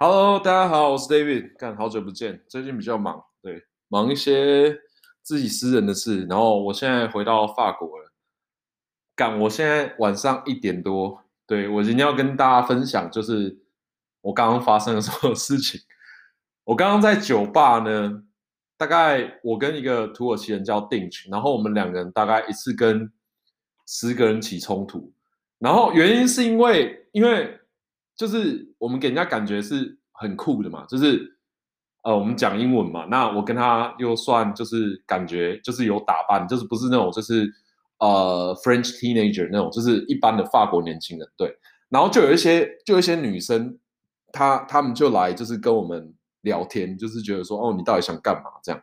Hello，大家好，我是 David，干好久不见，最近比较忙，对，忙一些自己私人的事，然后我现在回到法国了，干，我现在晚上一点多，对，我今天要跟大家分享，就是我刚刚发生了什么事情。我刚刚在酒吧呢，大概我跟一个土耳其人叫 Dinch，然后我们两个人大概一次跟十个人起冲突，然后原因是因为，因为。就是我们给人家感觉是很酷的嘛，就是呃，我们讲英文嘛，那我跟他又算就是感觉就是有打扮，就是不是那种就是呃 French teenager 那种，就是一般的法国年轻人，对。然后就有一些就有一些女生，她她们就来就是跟我们聊天，就是觉得说哦，你到底想干嘛这样？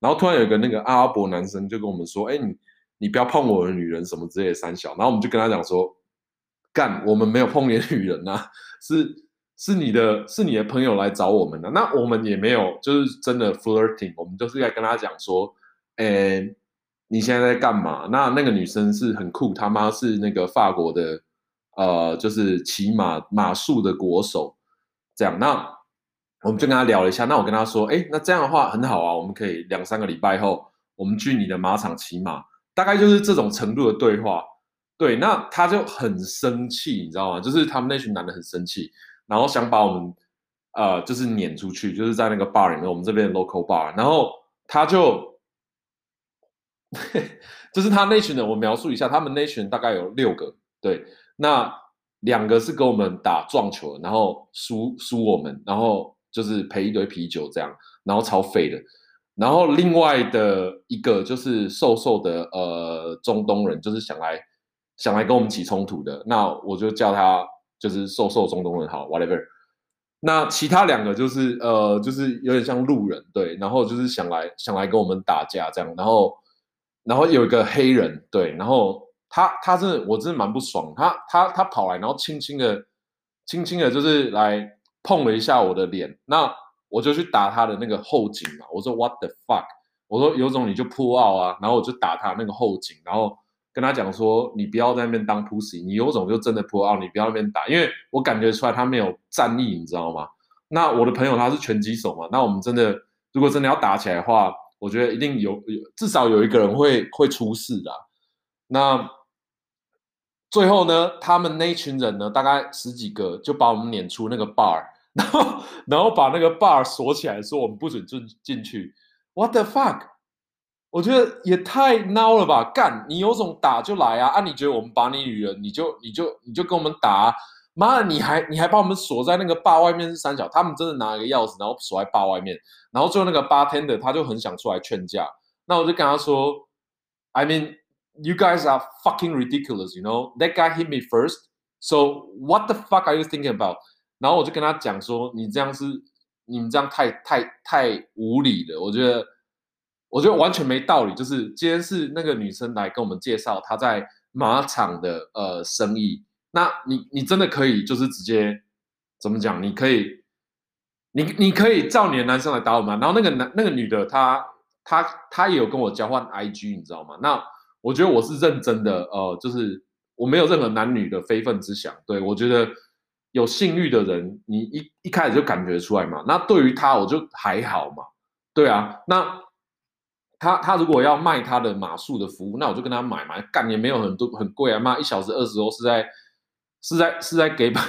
然后突然有一个那个阿拉伯男生就跟我们说，哎，你你不要碰我的女人什么之类的三小，然后我们就跟他讲说。干，我们没有碰你的女人、啊，是是你的，是你的朋友来找我们的。那我们也没有，就是真的 flirting，我们就是在跟他讲说，诶，你现在在干嘛？那那个女生是很酷，他妈是那个法国的，呃，就是骑马马术的国手，这样。那我们就跟他聊了一下。那我跟他说，诶，那这样的话很好啊，我们可以两三个礼拜后，我们去你的马场骑马，大概就是这种程度的对话。对，那他就很生气，你知道吗？就是他们那群男的很生气，然后想把我们，呃，就是撵出去，就是在那个 bar 里面，我们这边的 local bar，然后他就，就是他那群人，我描述一下，他们那群人大概有六个，对，那两个是跟我们打撞球，然后输输我们，然后就是赔一堆啤酒这样，然后超废的。然后另外的一个就是瘦瘦的，呃，中东人，就是想来。想来跟我们起冲突的，那我就叫他就是瘦瘦中东人好，whatever。那其他两个就是呃，就是有点像路人，对，然后就是想来想来跟我们打架这样，然后然后有一个黑人，对，然后他他真的我真的蛮不爽，他他他跑来，然后轻轻的轻轻的，就是来碰了一下我的脸，那我就去打他的那个后颈嘛，我说 what the fuck，我说有种你就 pull out 啊，然后我就打他那个后颈，然后。跟他讲说，你不要在那边当 pussy，你有种就真的 pull out，你不要在那边打，因为我感觉出来他没有战力，你知道吗？那我的朋友他是拳击手嘛，那我们真的如果真的要打起来的话，我觉得一定有有至少有一个人会会出事的。那最后呢，他们那一群人呢，大概十几个就把我们撵出那个 bar，然后然后把那个 bar 锁起来，说我们不准进进去。What the fuck？我觉得也太孬了吧！干，你有种打就来啊！啊，你觉得我们把你女人，你就你就你就跟我们打？妈的，你还你还把我们锁在那个坝外面是三小，他们真的拿一个钥匙，然后锁在坝外面，然后最后那个 bartender 他就很想出来劝架，那我就跟他说，I mean you guys are fucking ridiculous, you know that guy hit me first, so what the fuck are you thinking about？然后我就跟他讲说，你这样是你们这样太太太无理了，我觉得。我觉得完全没道理，就是今天是那个女生来跟我们介绍她在马场的呃生意，那你你真的可以就是直接怎么讲？你可以，你你可以叫你的男生来打我们，然后那个男那个女的她她她也有跟我交换 IG，你知道吗？那我觉得我是认真的，呃，就是我没有任何男女的非分之想，对，我觉得有性欲的人，你一一开始就感觉出来嘛。那对于他我就还好嘛，对啊，那。他他如果要卖他的马术的服务，那我就跟他买嘛，干也没有很多很贵啊，妈一小时二十欧是在是在是在给班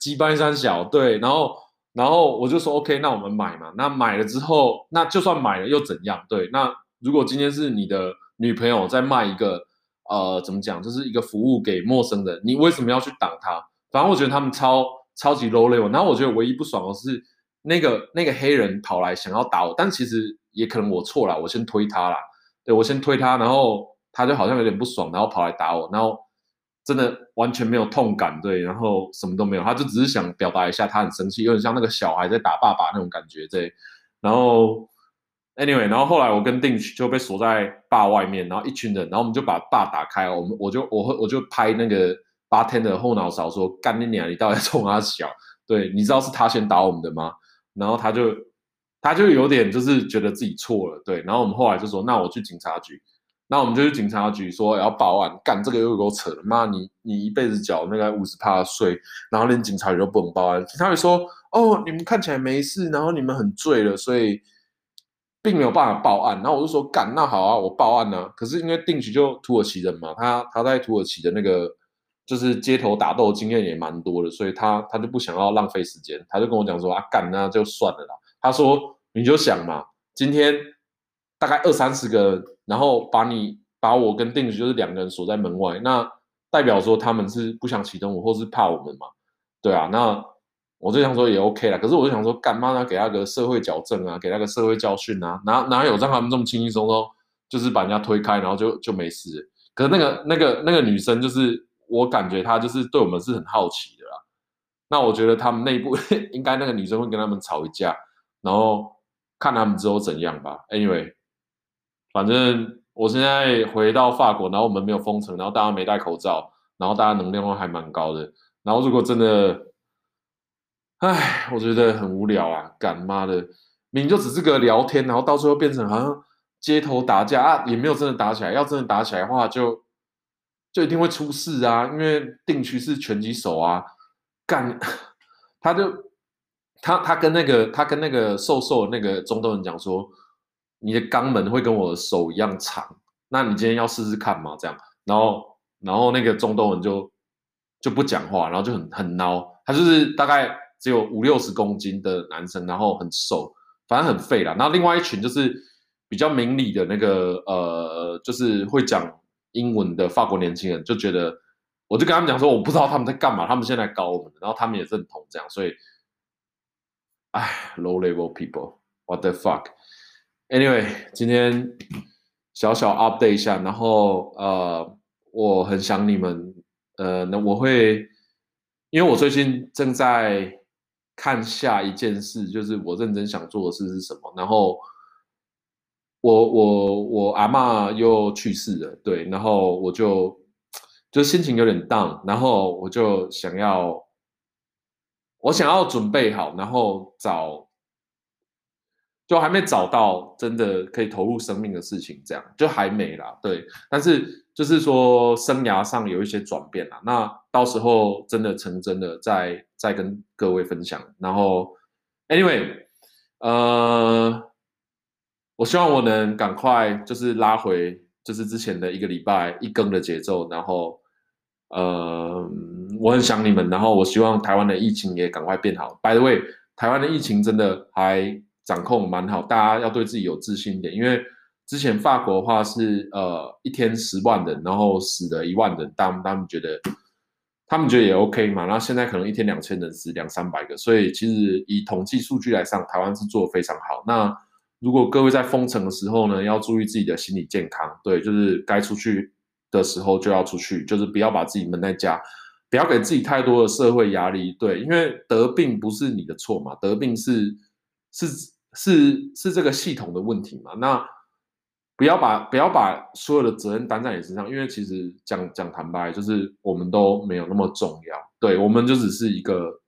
鸡班三小对，然后然后我就说 OK，那我们买嘛，那买了之后，那就算买了又怎样？对，那如果今天是你的女朋友在卖一个呃怎么讲，就是一个服务给陌生人，你为什么要去挡他？反正我觉得他们超超级 low level，然后我觉得唯一不爽的是那个那个黑人跑来想要打我，但其实。也可能我错了，我先推他了，对，我先推他，然后他就好像有点不爽，然后跑来打我，然后真的完全没有痛感，对，然后什么都没有，他就只是想表达一下他很生气，有点像那个小孩在打爸爸那种感觉，对，然后 anyway，然后后来我跟定就被锁在坝外面，然后一群人，然后我们就把坝打开，我们我就我会我就拍那个八天的后脑勺说干你娘，你到底冲他小？对，你知道是他先打我们的吗？然后他就。他就有点就是觉得自己错了，对，然后我们后来就说，那我去警察局，那我们就去警察局说要报案，干这个又给我扯了，妈你你一辈子缴那个五十趴的税，然后连警察局都不能报案，警察局说哦你们看起来没事，然后你们很醉了，所以并没有办法报案。然后我就说干那好啊，我报案啊。可是因为定局就土耳其人嘛，他他在土耳其的那个就是街头打斗经验也蛮多的，所以他他就不想要浪费时间，他就跟我讲说啊干那就算了啦。他说你就想嘛，今天大概二三十个人。然后把你把我跟定局就是两个人锁在门外，那代表说他们是不想启动我，或是怕我们嘛？对啊，那我就想说也 OK 啦。可是我就想说，干嘛呢？给他个社会矫正啊，给他个社会教训啊？哪哪有让他们这么轻轻松松，就是把人家推开，然后就就没事？可是那个那个那个女生，就是我感觉她就是对我们是很好奇的啦。那我觉得他们内部 应该那个女生会跟他们吵一架，然后看他们之后怎样吧。Anyway。反正我现在回到法国，然后我们没有封城，然后大家没戴口罩，然后大家能量都还蛮高的。然后如果真的，唉，我觉得很无聊啊！干妈的，明明就只是个聊天，然后到最后变成好像街头打架啊，也没有真的打起来。要真的打起来的话就，就一定会出事啊！因为定区是拳击手啊，干，他就他他跟那个他跟那个瘦瘦的那个中东人讲说。你的肛门会跟我的手一样长，那你今天要试试看吗？这样，然后，然后那个中东人就就不讲话，然后就很很孬。他就是大概只有五六十公斤的男生，然后很瘦，反正很废啦。然后另外一群就是比较明理的那个呃，就是会讲英文的法国年轻人，就觉得，我就跟他们讲说，我不知道他们在干嘛，他们现在搞我们，然后他们也认同这样，所以，哎，low level people，what the fuck。Anyway，今天小小 update 一下，然后呃，我很想你们，呃，那我会，因为我最近正在看下一件事，就是我认真想做的事是什么。然后我我我阿嬷又去世了，对，然后我就就心情有点 down，然后我就想要，我想要准备好，然后找。就还没找到真的可以投入生命的事情，这样就还没啦。对，但是就是说生涯上有一些转变啦。那到时候真的成真的再再跟各位分享。然后，anyway，呃，我希望我能赶快就是拉回就是之前的一个礼拜一更的节奏。然后，呃，我很想你们。然后，我希望台湾的疫情也赶快变好。By the way，台湾的疫情真的还。掌控蛮好，大家要对自己有自信一点。因为之前法国的话是呃一天十万人，然后死了一万人，他们他们觉得他们觉得也 OK 嘛。然后现在可能一天两千人死两三百个，所以其实以统计数据来上，台湾是做得非常好。那如果各位在封城的时候呢，要注意自己的心理健康，对，就是该出去的时候就要出去，就是不要把自己闷在家，不要给自己太多的社会压力，对，因为得病不是你的错嘛，得病是是。是是这个系统的问题嘛？那不要把不要把所有的责任担在你身上，因为其实讲讲坦白，就是我们都没有那么重要，对，我们就只是一个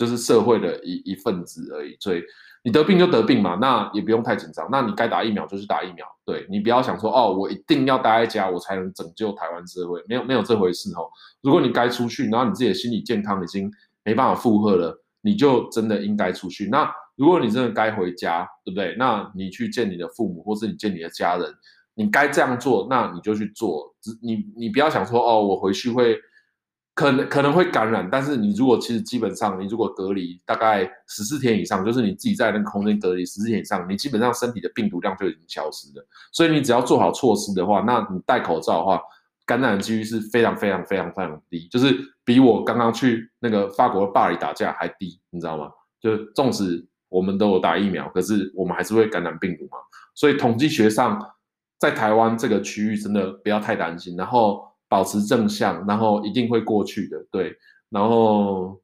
就是社会的一一份子而已。所以你得病就得病嘛，那也不用太紧张。那你该打疫苗就去打疫苗，对，你不要想说哦，我一定要待在家，我才能拯救台湾社会，没有没有这回事哦。如果你该出去，然后你自己的心理健康已经没办法负荷了，你就真的应该出去。那如果你真的该回家，对不对？那你去见你的父母，或是你见你的家人，你该这样做，那你就去做。你你不要想说哦，我回去会可能可能会感染，但是你如果其实基本上，你如果隔离大概十四天以上，就是你自己在那个空间隔离十四天以上，你基本上身体的病毒量就已经消失了。所以你只要做好措施的话，那你戴口罩的话，感染的几率是非常非常非常非常低，就是比我刚刚去那个法国的巴黎打架还低，你知道吗？就是纵使。我们都有打疫苗，可是我们还是会感染病毒嘛。所以统计学上，在台湾这个区域真的不要太担心，然后保持正向，然后一定会过去的。对，然后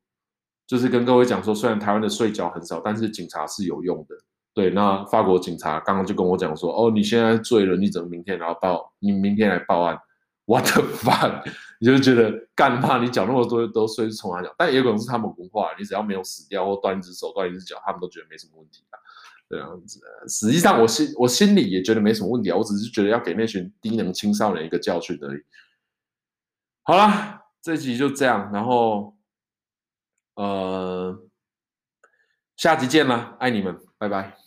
就是跟各位讲说，虽然台湾的税缴很少，但是警察是有用的。对，那法国警察刚刚就跟我讲说，哦，你现在醉了，你怎么明天然后报？你明天来报案？What the fuck？你就觉得干嘛？你缴那么多都税是从哪缴？但也有可能是他们文化，你只要没有死掉或断一只手断一只脚，他们都觉得没什么问题啊。这样子，实际上我心我心里也觉得没什么问题啊，我只是觉得要给那群低能青少年一个教训而已。好啦，这集就这样，然后，呃，下集见啦，爱你们，拜拜。